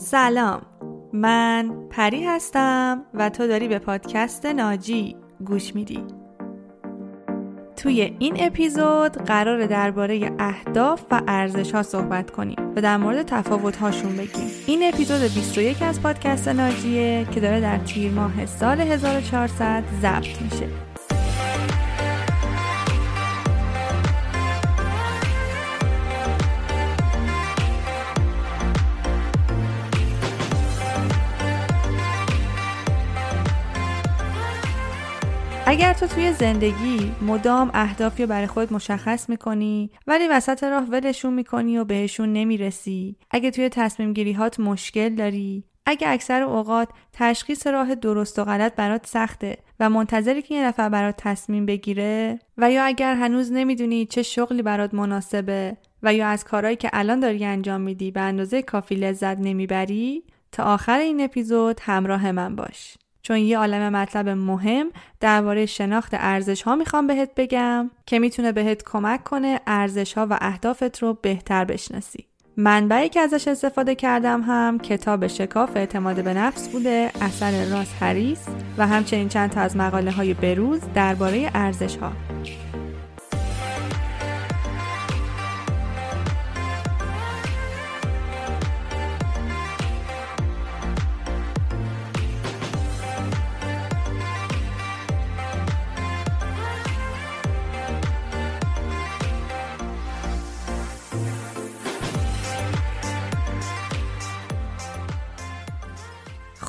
سلام. من پری هستم و تو داری به پادکست ناجی گوش میدی. توی این اپیزود قرار درباره اهداف و ارزش ها صحبت کنیم و در مورد تفاوت هاشون بگیم. این اپیزود 21 از پادکست ناجیه که داره در تیر ماه سال 1400 ضبط میشه. اگر تو توی زندگی مدام اهدافی برای خود مشخص می‌کنی ولی وسط راه ولشون می‌کنی و بهشون نمی‌رسی. اگه توی تصمیم گیری هات مشکل داری اگه اکثر اوقات تشخیص راه درست و غلط برات سخته و منتظری که یه نفر برات تصمیم بگیره و یا اگر هنوز نمی‌دونی چه شغلی برات مناسبه و یا از کارهایی که الان داری انجام میدی به اندازه کافی لذت نمی‌بری تا آخر این اپیزود همراه من باش. چون یه عالم مطلب مهم درباره شناخت ارزش ها می‌خوام بهت بگم که می‌تونه بهت کمک کنه ارزش ها و اهدافت رو بهتر بشناسی. منبعی که ازش استفاده کردم هم کتاب شکاف اعتماد به نفس بوده اثر راس هریس و همچنین چند تا از مقاله های بروز درباره ارزش ها.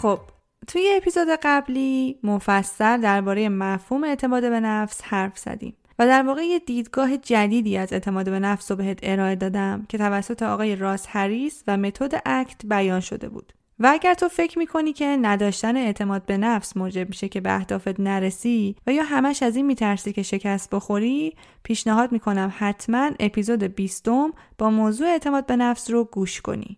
خب توی اپیزود قبلی مفصل درباره مفهوم اعتماد به نفس حرف زدیم و در واقع یه دیدگاه جدیدی از اعتماد به نفس رو بهت ارائه دادم که توسط آقای راس هریس و متد اکت بیان شده بود. و اگر تو فکر می‌کنی که نداشتن اعتماد به نفس موجب میشه که به اهدافت نرسی و یا همش از این میترسی که شکست بخوری پیشنهاد می‌کنم حتما اپیزود بیستم با موضوع اعتماد به نفس رو گوش کنی.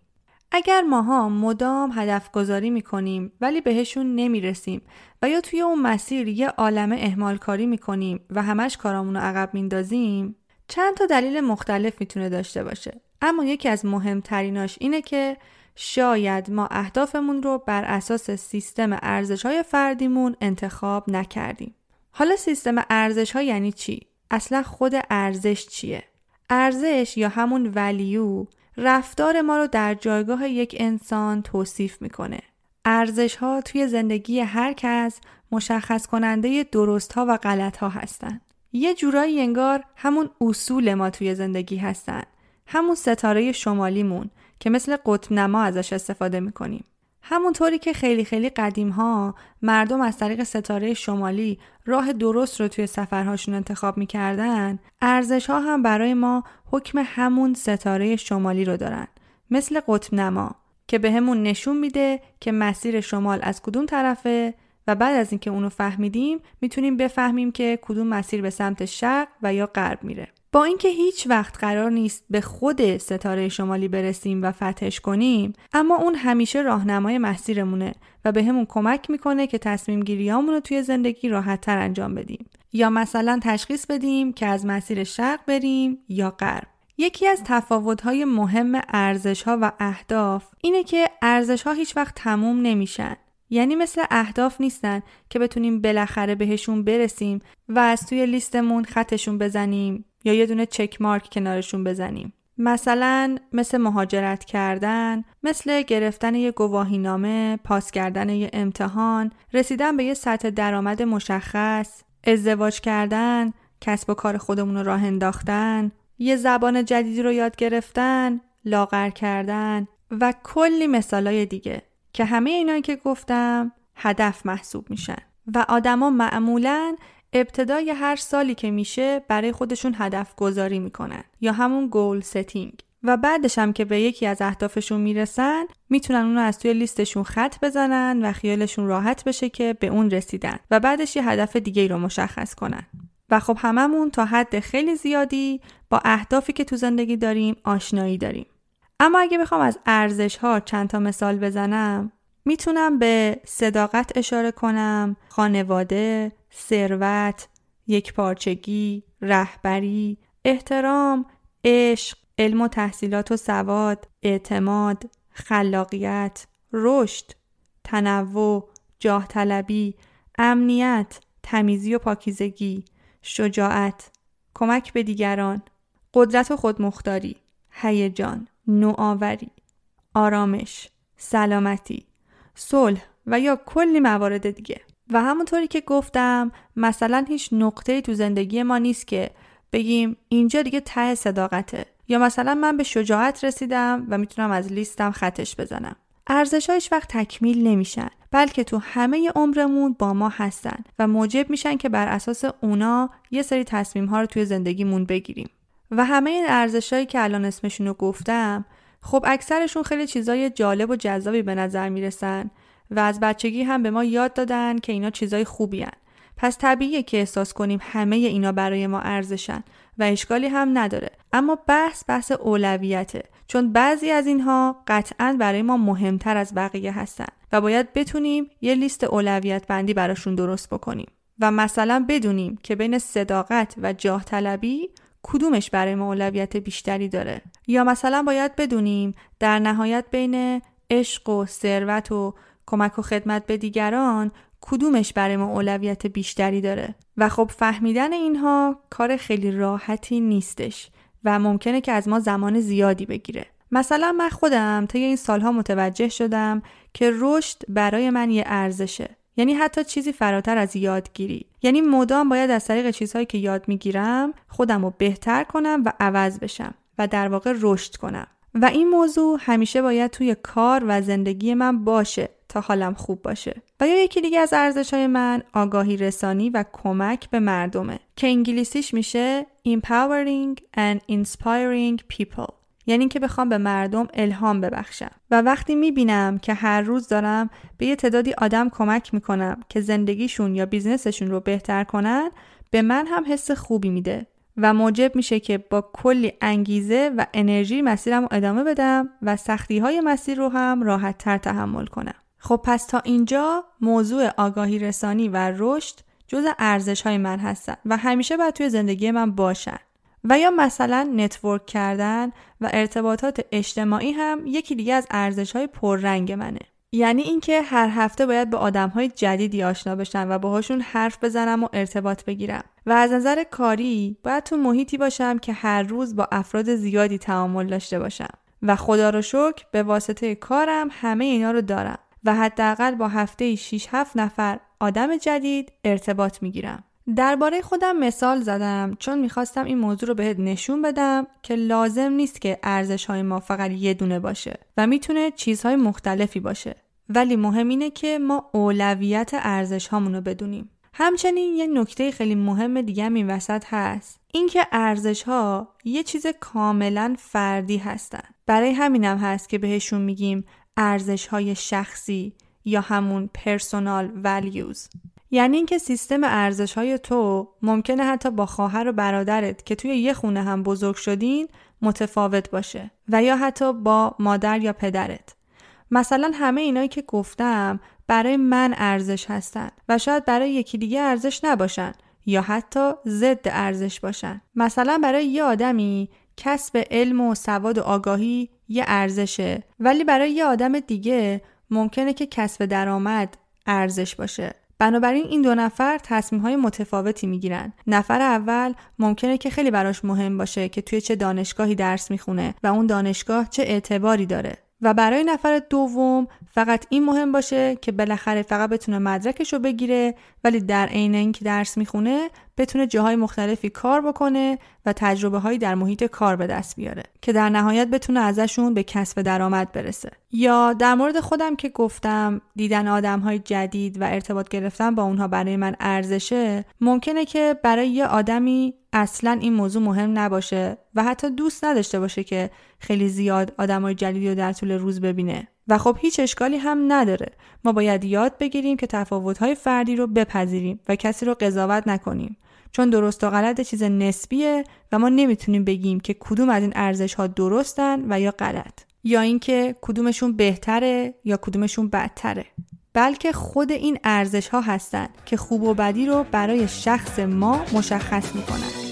اگر ماها مدام هدف گذاری می کنیم ولی بهشون نمی رسیم و یا توی اون مسیر یه عالمه احمال کاری می کنیم و همش کارامون رو عقب میندازیم چند تا دلیل مختلف می‌تونه داشته باشه اما یکی از مهمتریناش اینه که شاید ما اهدافمون رو بر اساس سیستم ارزش های فردیمون انتخاب نکردیم حالا سیستم ارزش ها یعنی چی؟ اصلا خود ارزش چیه؟ ارزش یا همون ولیو رفتار ما رو در جایگاه یک انسان توصیف می‌کنه. ارزش ها توی زندگی هر کس مشخص کننده درست ها و غلط ها هستن. یه جورایی انگار همون اصول ما توی زندگی هستن. همون ستاره شمالیمون که مثل قطب نما ازش استفاده می‌کنیم. همونطوری که خیلی خیلی قدیم ها مردم از طریق ستاره شمالی راه درست رو توی سفرهاشون انتخاب می‌کردن ارزش ها هم برای ما حکم همون ستاره شمالی رو دارن مثل قطب نما که به همون نشون میده که مسیر شمال از کدوم طرفه و بعد از اینکه اونو فهمیدیم می‌تونیم بفهمیم که کدوم مسیر به سمت شرق و یا غرب میره. با اینکه هیچ وقت قرار نیست به خود ستاره شمالی برسیم و فتحش کنیم اما اون همیشه راهنمای مسیرمونه و به همون کمک می‌کنه که تصمیم رو توی زندگی راحتتر انجام بدیم. یا مثلا تشخیص بدیم که از مسیر شرق بریم یا غرب. یکی از تفاوت‌های مهم ارزش‌ها و اهداف اینه که ارزش‌ها هیچ وقت تموم نمیشن. یعنی مثل اهداف نیستن که بتونیم بالاخره بهشون برسیم و از توی لیستمون خطشون بزنیم. یا یه دونه چک مارک کنارشون بزنیم. مثلا مثل مهاجرت کردن، مثل گرفتن یه گواهینامه، پاس کردن یه امتحان، رسیدن به یه سطح درآمد مشخص، ازدواج کردن، کسب و کار خودمون رو راه انداختن، یه زبان جدیدی رو یاد گرفتن، لاغر کردن و کلی مثالای دیگه که همه اینایی که گفتم هدف محسوب میشن. و آدما معمولا ابتدای هر سالی که میشه برای خودشون هدف گذاری می‌کنن یا همون گول ستینگ و بعدش هم که به یکی از اهدافشون می‌رسن می‌تونن اونو از توی لیستشون خط بزنن و خیالشون راحت بشه که به اون رسیدن و بعدش یه هدف دیگه رو مشخص کنن. و خب هممون تا حد خیلی زیادی با اهدافی که تو زندگی داریم آشنایی داریم. اما اگه بخوام از ارزش ها چند تا مثال بزنم می‌تونم به صداقت اشاره کنم خانواده ثروت، یکپارچگی، رهبری، احترام، عشق، علم و تحصیلات و سواد، اعتماد، خلاقیت، رشد، تنوع، جاه طلبی، امنیت، تمیزی و پاکیزگی، شجاعت، کمک به دیگران، قدرت و خودمختاری، هیجان، نوآوری، آرامش، سلامتی، صلح و یا کلی موارد دیگه. و همونطوری که گفتم مثلا هیچ نقطه تو زندگی ما نیست که بگیم اینجا دیگه ته صداقته. یا مثلا من به شجاعت رسیدم و می‌تونم از لیستم خطش بزنم. ارزش وقت تکمیل نمیشن بلکه تو همه عمرمون با ما هستن و موجب میشن که بر اساس اونا یه سری تصمیم ها رو توی زندگیمون بگیریم. و همه این ارزشهایی که الان اسمشون رو گفتم خب اکثرشون خیلی چیزای جالب و جذابی به نظر می‌رسن. و از بچگی هم به ما یاد دادن که اینا چیزای خوبی هن. پس طبیعیه که احساس کنیم همه اینا برای ما ارزشن و اشکالی هم نداره اما بحث بحث اولویته چون بعضی از اینها قطعا برای ما مهمتر از بقیه هستن و باید بتونیم یه لیست اولویت بندی براشون درست بکنیم و مثلا بدونیم که بین صداقت و جاه طلبی کدومش برای ما اولویت بیشتری داره یا مثلا باید بدونیم در نهایت بین عشق و ثروت و کمک و خدمت به دیگران کدومش برای ما اولویت بیشتری داره؟ و خب فهمیدن اینها کار خیلی راحتی نیستش و ممکنه که از ما زمان زیادی بگیره. مثلا من خودم طی این سالها متوجه شدم که رشد برای من یه ارزشه. یعنی حتی چیزی فراتر از یادگیری. یعنی مدام باید از طریق چیزهایی که یاد می‌گیرم خودم رو بهتر کنم و عوض بشم و در واقع رشد کنم. و این موضوع همیشه باید توی کار و زندگی من باشه تا حالم خوب باشه. و یا یکی دیگه از ارزش های من آگاهی رسانی و کمک به مردمه که انگلیسیش میشه empowering and inspiring people. یعنی که بخوام به مردم الهام ببخشم. و وقتی می‌بینم که هر روز دارم به یه تعدادی آدم کمک می‌کنم که زندگیشون یا بیزنسشون رو بهتر کنن به من هم حس خوبی میده. و موجب میشه که با کلی انگیزه و انرژی مسیرم رو ادامه بدم و سختی های مسیر رو هم راحت تر تحمل کنم. خب پس تا اینجا موضوع آگاهی رسانی و رشد جز ارزش های من هستن و همیشه باید توی زندگی من باشن. و یا مثلا نتورک کردن و ارتباطات اجتماعی هم یکی دیگه از ارزش های پررنگ منه. یعنی اینکه هر هفته باید به آدم های جدیدی آشنا بشن و باهاشون حرف بزنم و ارتباط بگیرم. و از نظر کاری باید تو محیطی باشم که هر روز با افراد زیادی تعامل داشته باشم. و خدا رو شکر به واسطه کارم همه اینا رو دارم. و حداقل با هفته 6 7 نفر آدم جدید ارتباط می‌گیرم. درباره خودم مثال زدم چون می‌خواستم این موضوع رو بهت نشون بدم که لازم نیست که ارزش های ما فقط یه دونه باشه و می‌تونه چیزهای مختلفی باشه. ولی مهم اینه که ما اولویت ارزش هامون رو بدونیم. همچنین یه نکته خیلی مهم دیگه این وسط هست. اینکه ارزش ها یه چیز کاملا فردی هستن. برای همینم هست که بهشون میگیم ارزش های شخصی یا همون پرسونال ولیوز یعنی اینکه سیستم ارزش های تو ممکنه حتی با خواهر و برادرت که توی یه خونه هم بزرگ شدین متفاوت باشه. و یا حتی با مادر یا پدرت. مثلا همه اینایی که گفتم برای من ارزش هستن و شاید برای یکی دیگه ارزش نباشن یا حتی ضد ارزش باشن مثلا برای یه آدمی کسب علم و سواد و آگاهی یه ارزشه ولی برای یه آدم دیگه ممکنه که کسب درآمد ارزش باشه بنابراین این دو نفر تصمیم های متفاوتی می‌گیرن. نفر اول ممکنه که خیلی براش مهم باشه که توی چه دانشگاهی درس می‌خونه و اون دانشگاه چه اعتباری داره. و برای نفر دوم فقط این مهم باشه که بالاخره فقط بتونه مدرکش رو بگیره ولی در عین اینکه درس می‌خونه بتونه جاهای مختلفی کار بکنه و تجربه هایی در محیط کار به دست بیاره که در نهایت بتونه ازشون به کسب درآمد برسه. یا در مورد خودم که گفتم دیدن آدم های جدید و ارتباط گرفتن با اونها برای من ارزشه ممکنه که برای یه آدمی اصلا این موضوع مهم نباشه و حتی دوست نداشته باشه که خیلی زیاد آدمای جدیدی رو در طول روز ببینه. و خب هیچ اشکالی هم نداره. ما باید یاد بگیریم که تفاوت‌های فردی رو بپذیریم و کسی رو قضاوت نکنیم. چون درست و غلط چیز نسبیه و ما نمی‌تونیم بگیم که کدوم از این ارزش ها درستن و یا غلط. یا اینکه کدومشون بهتره یا کدومشون بدتره. بلکه خود این ارزش ها هستن که خوب و بدی رو برای شخص ما مشخص می‌کنن.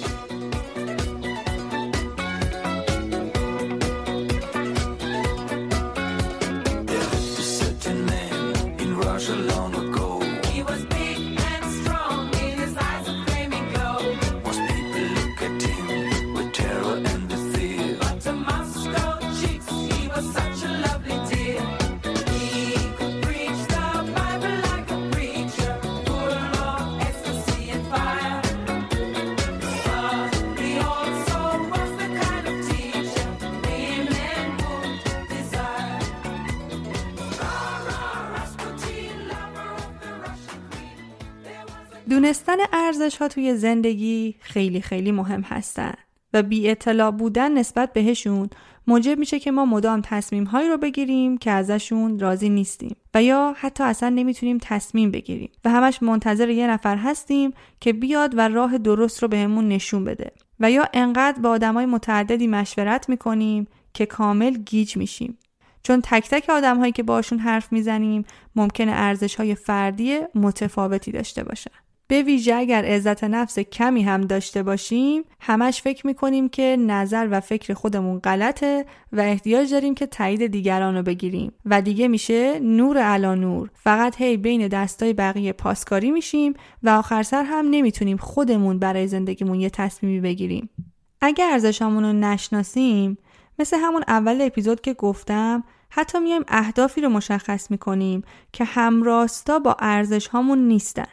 ارزش ها توی زندگی خیلی خیلی مهم هستن و بی اطلاع بودن نسبت بهشون موجب میشه که ما مدام تصمیم هایی رو بگیریم که ازشون راضی نیستیم و یا حتی اصلا نمی‌تونیم تصمیم بگیریم و همش منتظر یه نفر هستیم که بیاد و راه درست رو بهمون نشون بده و یا انقدر با آدمای متعددی مشورت می‌کنیم که کامل گیج میشیم چون تک تک آدم هایی که باشون حرف می‌زنیم ممکنه ارزش های فردی متفاوتی داشته باشن. به ویژه اگر عزت نفس کمی هم داشته باشیم همش فکر می‌کنیم که نظر و فکر خودمون غلطه و احتیاج داریم که تایید دیگران رو بگیریم. و دیگه میشه نور علا نور. فقط هی بین دستای بقیه پاسکاری میشیم و آخر سر هم نمی‌تونیم خودمون برای زندگیمون یه تصمیمی بگیریم. اگر ارزشامون رو نشناسیم مثل همون اول اپیزود که گفتم حتی میایم اهدافی رو مشخص می‌کنیم که همراستا با ارزش هامون نیستن.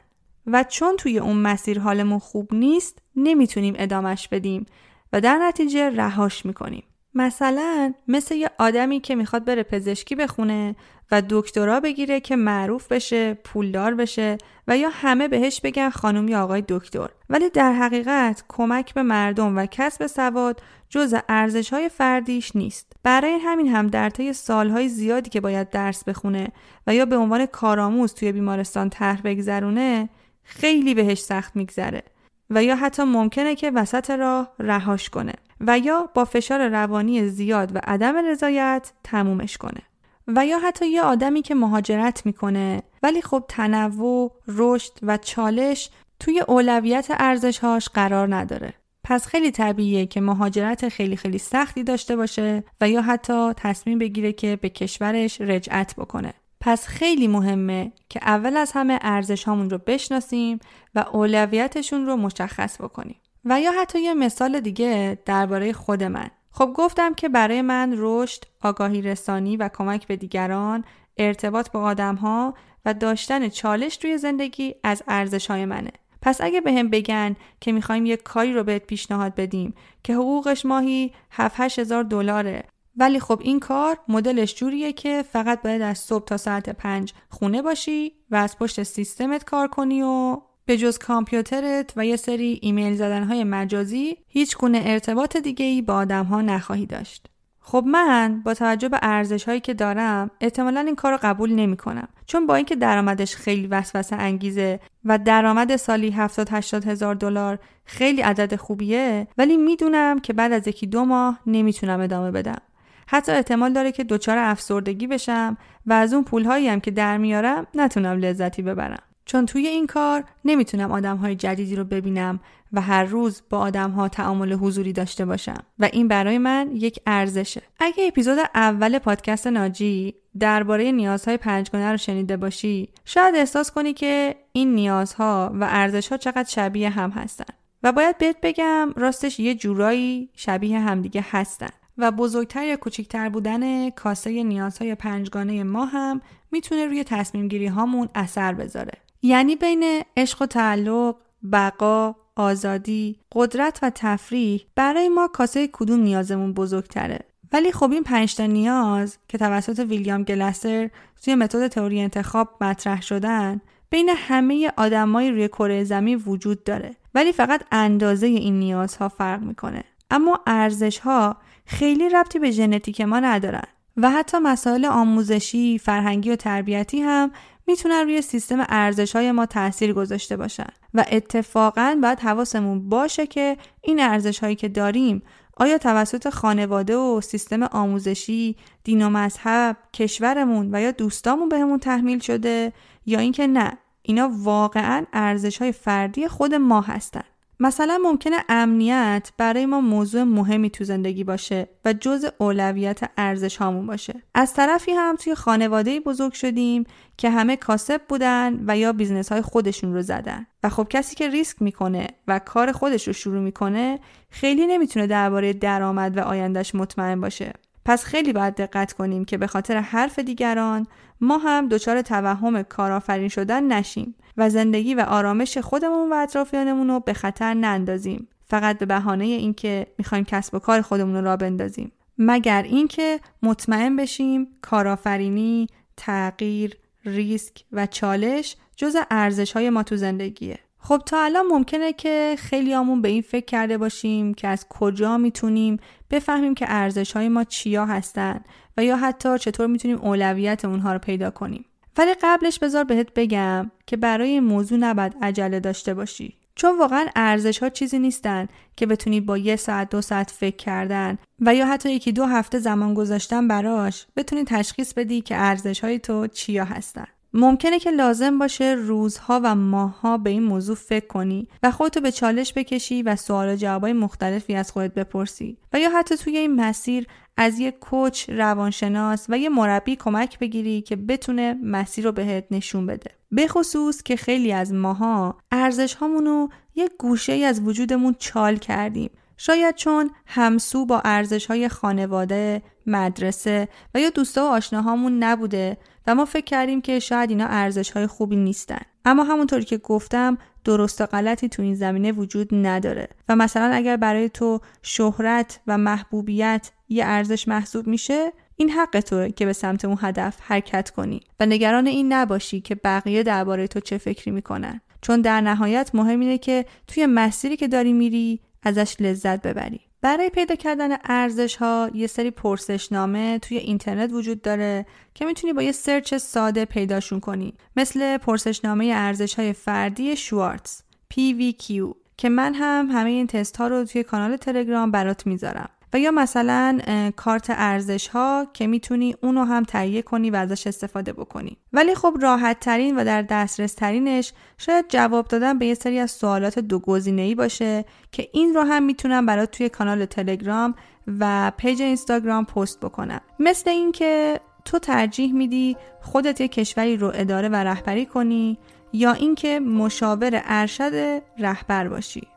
و چون توی اون مسیر حالمون خوب نیست نمی‌تونیم ادامش بدیم و در نتیجه رهاش می‌کنیم. مثلا مثل یه آدمی که می‌خواد بره پزشکی بخونه و دکترا بگیره که معروف بشه پولدار بشه و یا همه بهش بگن خانم یا آقای دکتر. ولی در حقیقت کمک به مردم و کسب سواد جز ارزش های فردیش نیست. برای همین هم در طی سالهای زیادی که باید درس بخونه و یا به عنوان کارآموز توی بیمارستان طرح بگذرونه خیلی بهش سخت میگذره و یا حتی ممکنه که وسط راه رهاش کنه و یا با فشار روانی زیاد و عدم رضایت تمومش کنه و یا حتی یه آدمی که مهاجرت می‌کنه ولی خب تنوع، رشد و چالش توی اولویت ارزشهاش قرار نداره. پس خیلی طبیعیه که مهاجرت خیلی خیلی سختی داشته باشه و یا حتی تصمیم بگیره که به کشورش رجعت بکنه. پس خیلی مهمه که اول از همه ارزش رو بشناسیم و اولویتشون رو مشخص بکنیم. و یا حتی یه مثال دیگه درباره خود من. خب گفتم که برای من رشد، آگاهی رسانی و کمک به دیگران، ارتباط با آدم ها و داشتن چالش توی زندگی از ارزش های منه. پس اگه به هم بگن که می‌خوایم یک کاری رو بهت پیشنهاد بدیم که حقوقش ماهی 7 هزار دلاره ولی خب این کار مدلش جوریه که فقط باید از صبح تا ساعت پنج خونه باشی و از پشت سیستمت کار کنی و به جز کامپیوترت و یه سری ایمیل زدنهای مجازی هیچ گونه ارتباط دیگه ای با آدم ها نخواهی داشت. خب من با توجه به ارزش هایی که دارم احتمالا این کار رو قبول نمی کنم چون با اینکه درآمدش خیلی وسوسه انگیزه و درآمد سالی 70 80 هزار دلار خیلی عدد خوبیه ولی می‌دونم که بعد از یکی دو ماه نمی‌تونم ادامه بدم حتی احتمال داره که دچار افسردگی بشم و از اون پولهایی هم که در میارم نتونم لذتی ببرم. چون توی این کار نمی‌تونم آدم های جدیدی رو ببینم و هر روز با آدم ها تعامل حضوری داشته باشم. و این برای من یک ارزشه. اگه اپیزود اول پادکست ناجی درباره نیازهای پنجگانه رو شنیده باشی شاید احساس کنی که این نیازها و ارزشها چقدر شبیه هم هستن. و باید بهت بگم راستش یه جورایی شبیه همدیگه هستن. و بزرگتر یا کوچکتر بودن کاسه نیازهای پنجگانه ما هم می‌تونه روی تصمیم گیری هامون اثر بذاره. یعنی بین عشق و تعلق، بقا، آزادی، قدرت و تفریح برای ما کاسه کدوم نیازمون بزرگتره. ولی خب این پنج تا نیاز که توسط ویلیام گلستر توی متد تئوری انتخاب مطرح شدن بین همه آدمای روی کره زمین وجود داره ولی فقط اندازه این نیازها فرق می‌کنه اما ارزش ها خیلی ربطی به ژنتیک ما ندارن و حتی مسائل آموزشی، فرهنگی و تربیتی هم می‌تونن روی سیستم ارزش های ما تاثیر گذاشته باشن و اتفاقا باید حواسمون باشه که این ارزش هایی که داریم آیا توسط خانواده و سیستم آموزشی، دین و مذهب، کشورمون و یا دوستامون بهمون تحمیل شده یا اینکه نه اینا واقعا ارزش های فردی خود ما هستن. مثلا ممکنه امنیت برای ما موضوع مهمی تو زندگی باشه و جز اولویت ارزش هامون باشه. از طرفی هم توی خانواده بزرگ شدیم که همه کاسب بودن و یا business های خودشون رو زدن. و خب کسی که ریسک می‌کنه و کار خودش رو شروع می‌کنه خیلی نمی‌تونه درباره درآمد و آیندهش مطمئن باشه. پس خیلی باید دقت کنیم که به خاطر حرف دیگران ما هم دچار توهم کارآفرین شدن نشیم و زندگی و آرامش خودمون و اطرافیانمون رو به خطر نندازیم. فقط به بهانه اینکه می‌خوایم کسب و کار خودمون رو را بندازیم. مگر اینکه مطمئن بشیم کارآفرینی تغییر ریسک و چالش جز ارزش های ما تو زندگیه. خب تا الان ممکنه که خیلی آمون به این فکر کرده باشیم که از کجا می‌تونیم بفهمیم که ارزش های ما چیا هستن و یا حتی چطور می‌تونیم اولویت اونها رو پیدا کنیم. ولی قبلش بذار بهت بگم که برای این موضوع نباید عجله داشته باشی. چون واقعا ارزش ها چیزی نیستن که بتونی با یه ساعت دو ساعت فکر کردن و یا حتی یکی دو هفته زمان گذاشتن براش بتونی تشخیص بدی که ارزش های تو چیا هستن. ممکنه که لازم باشه روزها و ماهها به این موضوع فکر کنی و خودتو به چالش بکشی و سوال و جوابای مختلفی از خودت بپرسی و یا حتی توی این مسیر از یه کوچ روانشناس و یه مربی کمک بگیری که بتونه مسیر رو بهت نشون بده. به خصوص که خیلی از ماها ارزش هامونو یه گوشه از وجودمون چال کردیم. شاید چون همسو با ارزش های خانواده، مدرسه و یا دوستا و آشناهامون نبوده ما فکر کردیم که شاید اینا ارزش های خوبی نیستن. اما همونطوری که گفتم درست و غلطی تو این زمینه وجود نداره. و مثلا اگر برای تو شهرت و محبوبیت یه ارزش محسوب میشه این حق توه که به سمت اون هدف حرکت کنی. و نگران این نباشی که بقیه درباره تو چه فکری می‌کنن. چون در نهایت مهم اینه که توی مسیری که داری میری ازش لذت ببری. برای پیدا کردن ارزش ها یه سری پرسشنامه توی اینترنت وجود داره که می‌تونی با یه سرچ ساده پیداشون کنی. مثل پرسشنامه ارزش های فردی شوارتز PVQ که من هم همه این تست ها رو توی کانال تلگرام برات می‌ذارم. و یا مثلا کارت ارزش ها که می‌تونی اونو هم تهیه کنی و ازش استفاده بکنی. ولی خب راحت ترین و در دسترس ترینش شاید جواب دادن به یه سری از سوالات دو گزینه ای باشه که این رو هم می‌تونم برات توی کانال تلگرام و پیج اینستاگرام پست بکنم. مثل اینکه تو ترجیح میدی خودت یه کشوری رو اداره و رهبری کنی یا اینکه مشاور ارشد رهبر باشی.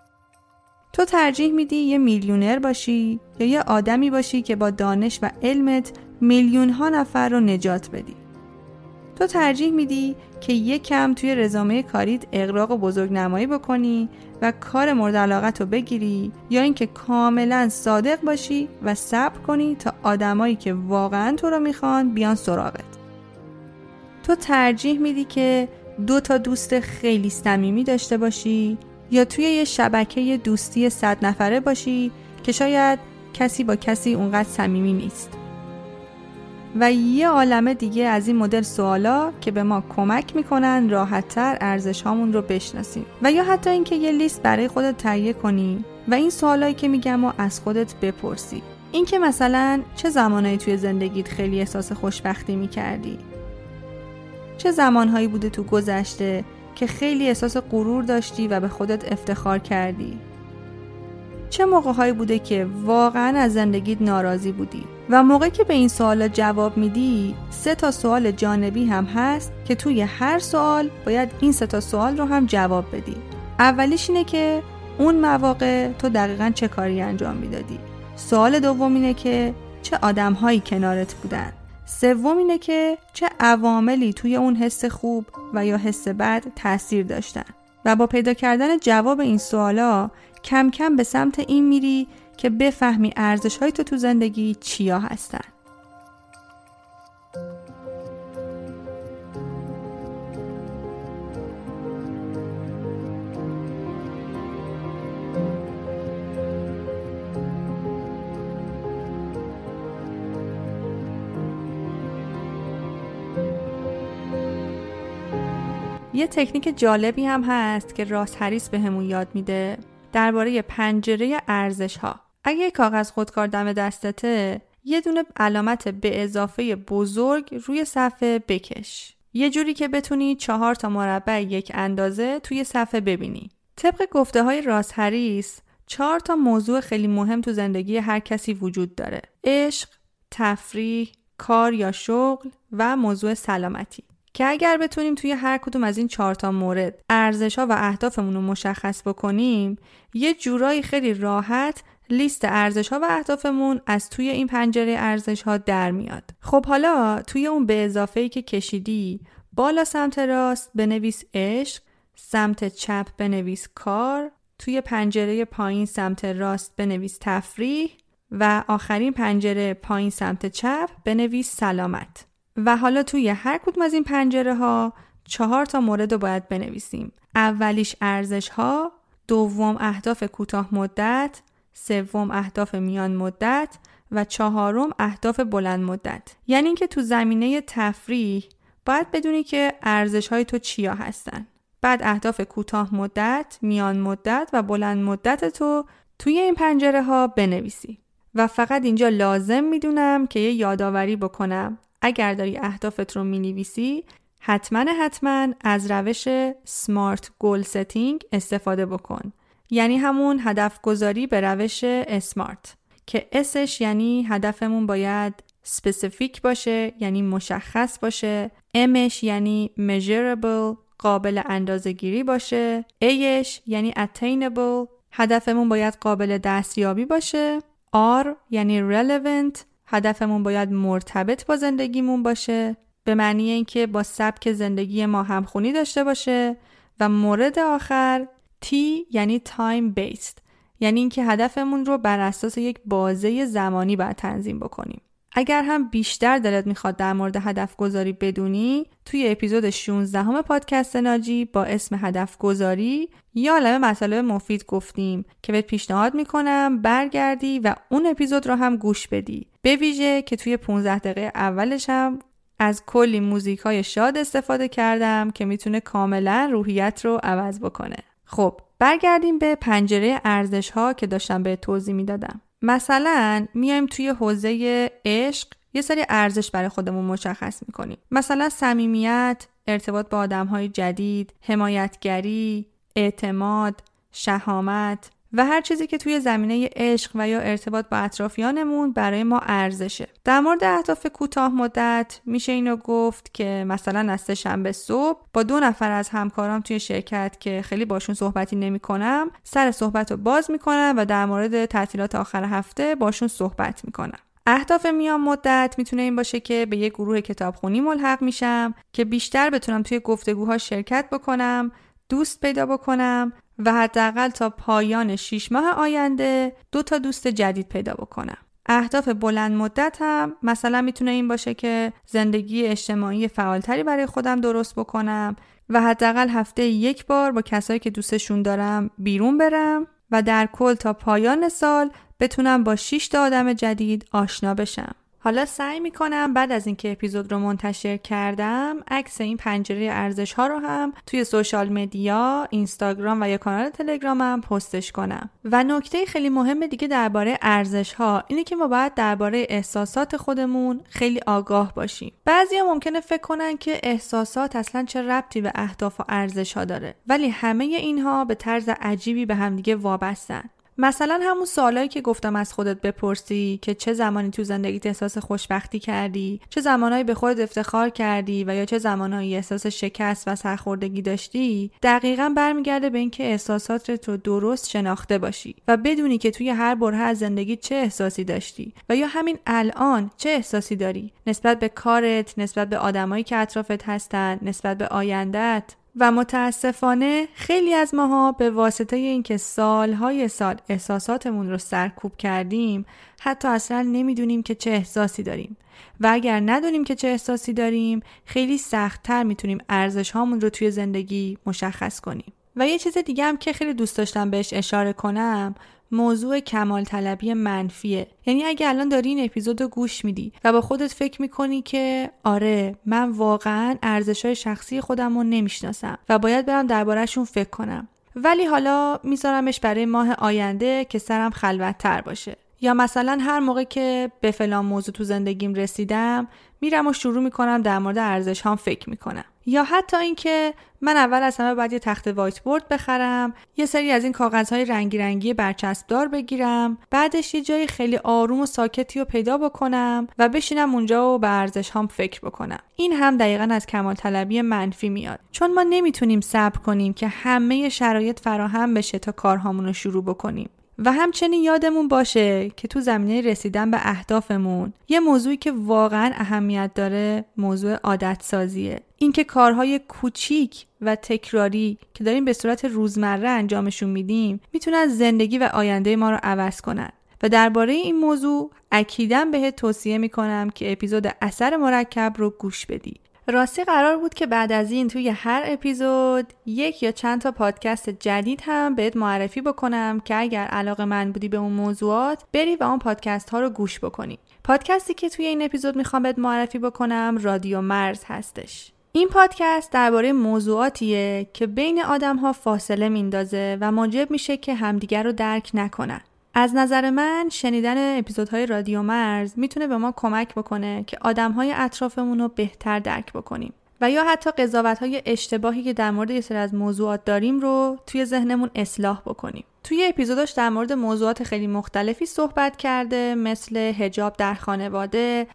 تو ترجیح میدی یه میلیونر باشی یا یه آدمی باشی که با دانش و علمت میلیون ها نفر رو نجات بدی. تو ترجیح میدی که یه کم توی رزومه کاریت اقراق و بزرگ نمایی بکنی و کار مورد علاقت رو بگیری یا اینکه کاملا صادق باشی و صبر کنی تا آدمایی که واقعا تو رو می‌خوان بیان سراغت. تو ترجیح میدی که دو تا دوست خیلی صمیمی داشته باشی یا توی یه شبکه دوستی صد نفره باشی که شاید کسی با کسی اونقدر صمیمی نیست. و یه عالمه دیگه از این مدل سوالا که به ما کمک می‌کنن راحتتر ارزش هامون رو بشناسیم. و یا حتی اینکه یه لیست برای خودت تهیه کنی و این سوالایی که میگم و از خودت بپرسی. اینکه مثلا چه زمانهایی توی زندگیت خیلی احساس خوشبختی می‌کردی؟ چه زمانهایی بوده تو گذشته که خیلی احساس غرور داشتی و به خودت افتخار کردی. چه موقع هایی بوده که واقعا از زندگیت ناراضی بودی؟ و موقعی که به این سوال جواب میدی سه تا سوال جانبی هم هست که توی هر سوال باید این سه تا سوال رو هم جواب بدی. اولیش اینه که اون مواقع تو دقیقا چه کاری انجام می‌دادی؟ سوال دوم اینه که چه آدم هایی کنارت بودن؟ سوم اینه که چه عواملی توی اون حس خوب و یا حس بد تاثیر داشتن و با پیدا کردن جواب این سوالا کم کم به سمت این میری که بفهمی ارزش های تو تو زندگی چیا هستن. یه تکنیک جالبی هم هست که راس هریس به همون یاد میده درباره پنجره ارزش ها اگه کاغذ خودکار دم دستته یه دونه علامت به اضافه بزرگ روی صفحه بکش. یه جوری که بتونی چهار تا مربع یک اندازه توی صفحه ببینی. طبق گفته های راس هریس چهار تا موضوع خیلی مهم تو زندگی هر کسی وجود داره. عشق، تفریح، کار یا شغل و موضوع سلامتی. که اگر بتونیم توی هر کدوم از این چهار تا مورد ارزش ها و اهدافمون رو مشخص بکنیم یه جورایی خیلی راحت لیست ارزش ها و اهدافمون از توی این پنجره ارزش ها در میاد. خب حالا توی اون به اضافه ای که کشیدی بالا سمت راست بنویس عشق سمت چپ بنویس کار توی پنجره پایین سمت راست بنویس تفریح و آخرین پنجره پایین سمت چپ بنویس سلامت. و حالا توی هر کدوم از این پنجره ها چهار تا مورد رو باید بنویسیم. اولیش ارزش ها دوم اهداف کوتاه مدت سوم اهداف میان مدت و چهارم اهداف بلند مدت. یعنی اینکه تو زمینه تفریح باید بدونی که ارزش های تو چیا هستن. بعد اهداف کوتاه مدت، میان مدت و بلند مدت تو توی این پنجره ها بنویسی. و فقط اینجا لازم می‌دونم که یه یادآوری بکنم. اگر داری اهدافت رو می‌نویسی حتما حتما از روش SMART goal setting استفاده بکن. یعنی همون هدف گذاری به روش SMART که S ش یعنی هدفمون باید specific باشه یعنی مشخص باشه. M ش یعنی measurable قابل اندازه گیری باشه. A ش یعنی attainable هدفمون باید قابل دستیابی باشه. R یعنی relevant هدفمون باید مرتبط با زندگیمون باشه به معنی اینکه با سبک زندگی ما همخونی داشته باشه و مورد آخر T یعنی time based یعنی اینکه هدفمون رو بر اساس یک بازه زمانی باید تنظیم بکنیم. اگر هم بیشتر دلت می‌خواد در مورد هدف گذاری بدونی توی اپیزود 16 همه پادکست ناجی با اسم هدف گذاری یا عالم مطالب مفید گفتیم که بهت پیشنهاد می‌کنم برگردی و اون اپیزود رو هم گوش بدی. به ویژه که توی 15 دقیقه اولش هم از کلی موزیک های شاد استفاده کردم که می‌تونه کاملا روحیت رو عوض بکنه. خب برگردیم به پنجره ارزش ها که داشتم به توضیح می‌دادم. مثلا میایم توی حوزه عشق یه سری ارزش برای خودمون مشخص می‌کنیم. مثلا صمیمیت ارتباط با آدم های جدید حمایتگری اعتماد شهامت. و هر چیزی که توی زمینه عشق و یا ارتباط با اطرافیانمون برای ما ارزشه. در مورد اهداف کوتاه مدت میشه اینو گفت که مثلا از شنبه صبح با دو نفر از همکارام توی شرکت که خیلی باشون صحبتی نمی‌کنم سر صحبت رو باز می‌کنم و در مورد تعطیلات آخر هفته باشون صحبت می‌کنم. اهداف میان مدت می‌تونه این باشه که به یه گروه کتابخونی ملحق میشم که بیشتر بتونم توی گفتگوها شرکت بکنم دوست پیدا بکنم و حداقل تا پایان 6 ماه آینده دو تا دوست جدید پیدا بکنم. اهداف بلند مدت هم مثلا می‌تونه این باشه که زندگی اجتماعی فعالتری برای خودم درست بکنم و حداقل هفته یک بار با کسایی که دوستشون دارم بیرون برم و در کل تا پایان سال بتونم با 6 تا آدم جدید آشنا بشم. حالا سعی می‌کنم بعد از اینکه اپیزود رو منتشر کردم عکس این پنجره ارزش ها رو هم توی سوشال مدیا اینستاگرام و یا کانال تلگرامم پستش کنم. و نکته خیلی مهم دیگه درباره ارزش ها اینه که ما باید درباره احساسات خودمون خیلی آگاه باشیم. بعضیا ممکنه فکر کنن که احساسات اصلا چه ربطی به اهداف و ارزش ها داره ولی همه اینها به طرز عجیبی به همدیگه وابستن. مثلا همون سوالایی که گفتم از خودت بپرسی که چه زمانی تو زندگیت احساس خوشبختی کردی چه زمانهایی به خودت افتخار کردی و یا چه زمانهایی احساس شکست و سرخوردگی داشتی دقیقا برمیگرده به اینکه احساسات رو درست شناخته باشی و بدونی که توی هر بره از زندگی چه احساسی داشتی و یا همین الان چه احساسی داری. نسبت به کارت نسبت به آدمایی که اطرافت هستن نسبت به آیندت و متاسفانه خیلی از ماها به واسطه اینکه سالهای سال احساساتمون رو سرکوب کردیم حتی اصلا نمی‌دونیم که چه احساسی داریم. و اگر ندونیم که چه احساسی داریم خیلی سختتر می‌تونیم ارزش هامون رو توی زندگی مشخص کنیم. و یه چیز دیگه هم که خیلی دوست داشتم بهش اشاره کنم موضوع کمال طلبی منفیه. یعنی اگه الان داری این اپیزود رو گوش میدی و با خودت فکر می‌کنی که آره من واقعا ارزش های شخصی خودم رو نمی‌شناسم و باید برم دربارهشون فکر کنم. ولی حالا میذارمش برای ماه آینده که سرم خلوتتر باشه. یا مثلا هر موقع که به فلان موضوع تو زندگیم رسیدم میرم و شروع می‌کنم در مورد ارزش هم فکر می‌کنم. یا حتی اینکه من اول از همه باید یه تخت وایت بورد بخرم یه سری از این کاغذهای رنگی رنگی برچسبدار بگیرم بعدش یه جای خیلی آروم و ساکتی رو پیدا بکنم و بشینم اونجا و به ارزش هم فکر بکنم. این هم دقیقا از کمال طلبی منفی میاد. چون ما نمی‌تونیم صبر کنیم که همه شرایط فراهم بشه تا کارهامون رو شروع بکنیم. و همچنین یادمون باشه که تو زمینه رسیدن به اهدافمون یه موضوعی که واقعا اهمیت داره موضوع عادت سازیه اینکه کارهای کوچیک و تکراری که داریم به صورت روزمره انجامشون میدیم می‌تونن زندگی و آینده ما رو عوض کنن. و درباره این موضوع اکیدم بهت توصیه می‌کنم که اپیزود اثر مرکب رو گوش بدی. راستی قرار بود که بعد از این توی هر اپیزود یک یا چند تا پادکست جدید هم بهت معرفی بکنم که اگر علاقه من بودی به اون موضوعات بری و اون پادکست ها رو گوش بکنی. پادکستی که توی این اپیزود می‌خوام بهت معرفی بکنم رادیو مرز هستش. این پادکست درباره موضوعاتیه که بین آدم ها فاصله میندازه و موجب میشه که همدیگر رو درک نکنن. از نظر من شنیدن اپیزودهای رادیو مرز می‌تونه به ما کمک بکنه که آدمهای اطرافمون رو بهتر درک بکنیم. و یا حتی قضاوت های اشتباهی که در مورد یه سری از موضوعات داریم رو توی ذهنمون اصلاح بکنیم. توی اپیزوداش در مورد موضوعات خیلی مختلفی صحبت کرده مثل هجاب در خانواده،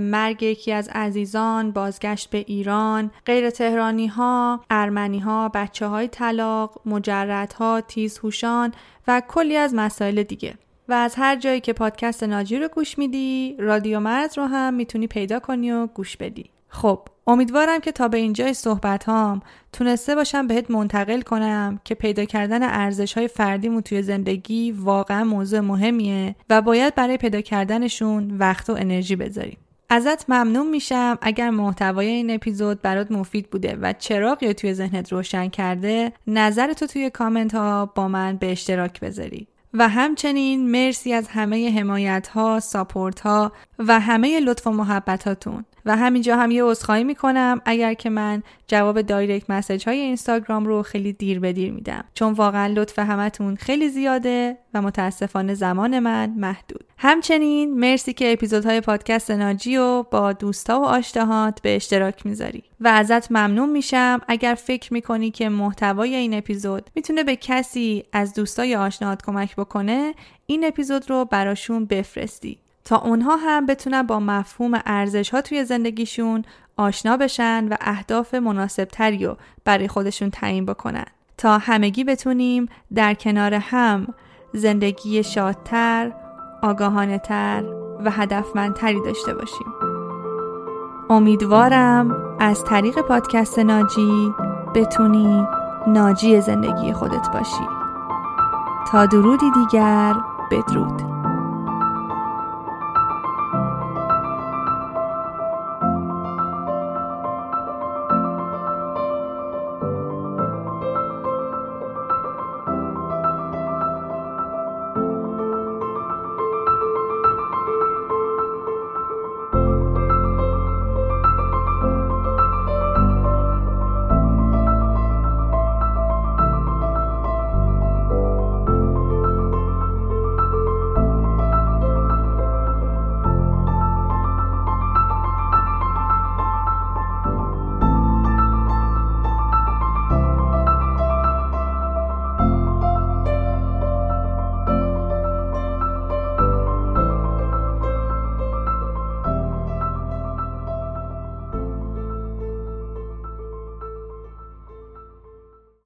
مرگ یکی از عزیزان، بازگشت به ایران، غیر تهرانی ها، ارمنی ها، بچه های طلاق، مجرد ها، تیزهوشان و کلی از مسائل دیگه. و از هر جایی که پادکست ناجی رو گوش میدی رادیو مرز رو هم می‌تونی پیدا کنی و گوش بدی خب امیدوارم که تا به اینجای صحبت هام تونسته باشم بهت منتقل کنم که پیدا کردن ارزش های فردیمون توی زندگی واقعا موضوع مهمیه و باید برای پیدا کردنشون وقت و انرژی بذاریم. ازت ممنون میشم اگر محتوای این اپیزود برات مفید بوده و چراغی توی ذهنت روشن کرده نظرتو توی کامنت ها با من به اشتراک بذاری و همچنین مرسی از همه حمایت ها، support ها و همه لطف و محبتاتون و همینجا هم یه عذرخواهی می‌کنم اگر که من جواب direct message های اینستاگرام رو خیلی دیر به دیر میدم. چون واقعا لطف همتون خیلی زیاده و متاسفانه زمان من محدود. همچنین مرسی که اپیزودهای پادکست ناجی و با دوستا و آشناهات به اشتراک می‌ذاری. و ازت ممنون میشم اگر فکر می‌کنی که محتوای این اپیزود می‌تونه به کسی از دوستای آشناهات کمک بکنه این اپیزود رو براشون بفرستی. تا اونها هم بتونن با مفهوم ارزش ها توی زندگیشون آشنا بشن و اهداف مناسب تری رو برای خودشون تعیین بکنن تا همگی بتونیم در کنار هم زندگی شادتر، آگاهانه تر و هدفمندتری داشته باشیم. امیدوارم از طریق پادکست ناجی بتونی ناجی زندگی خودت باشی. تا درودی دیگر بدرود.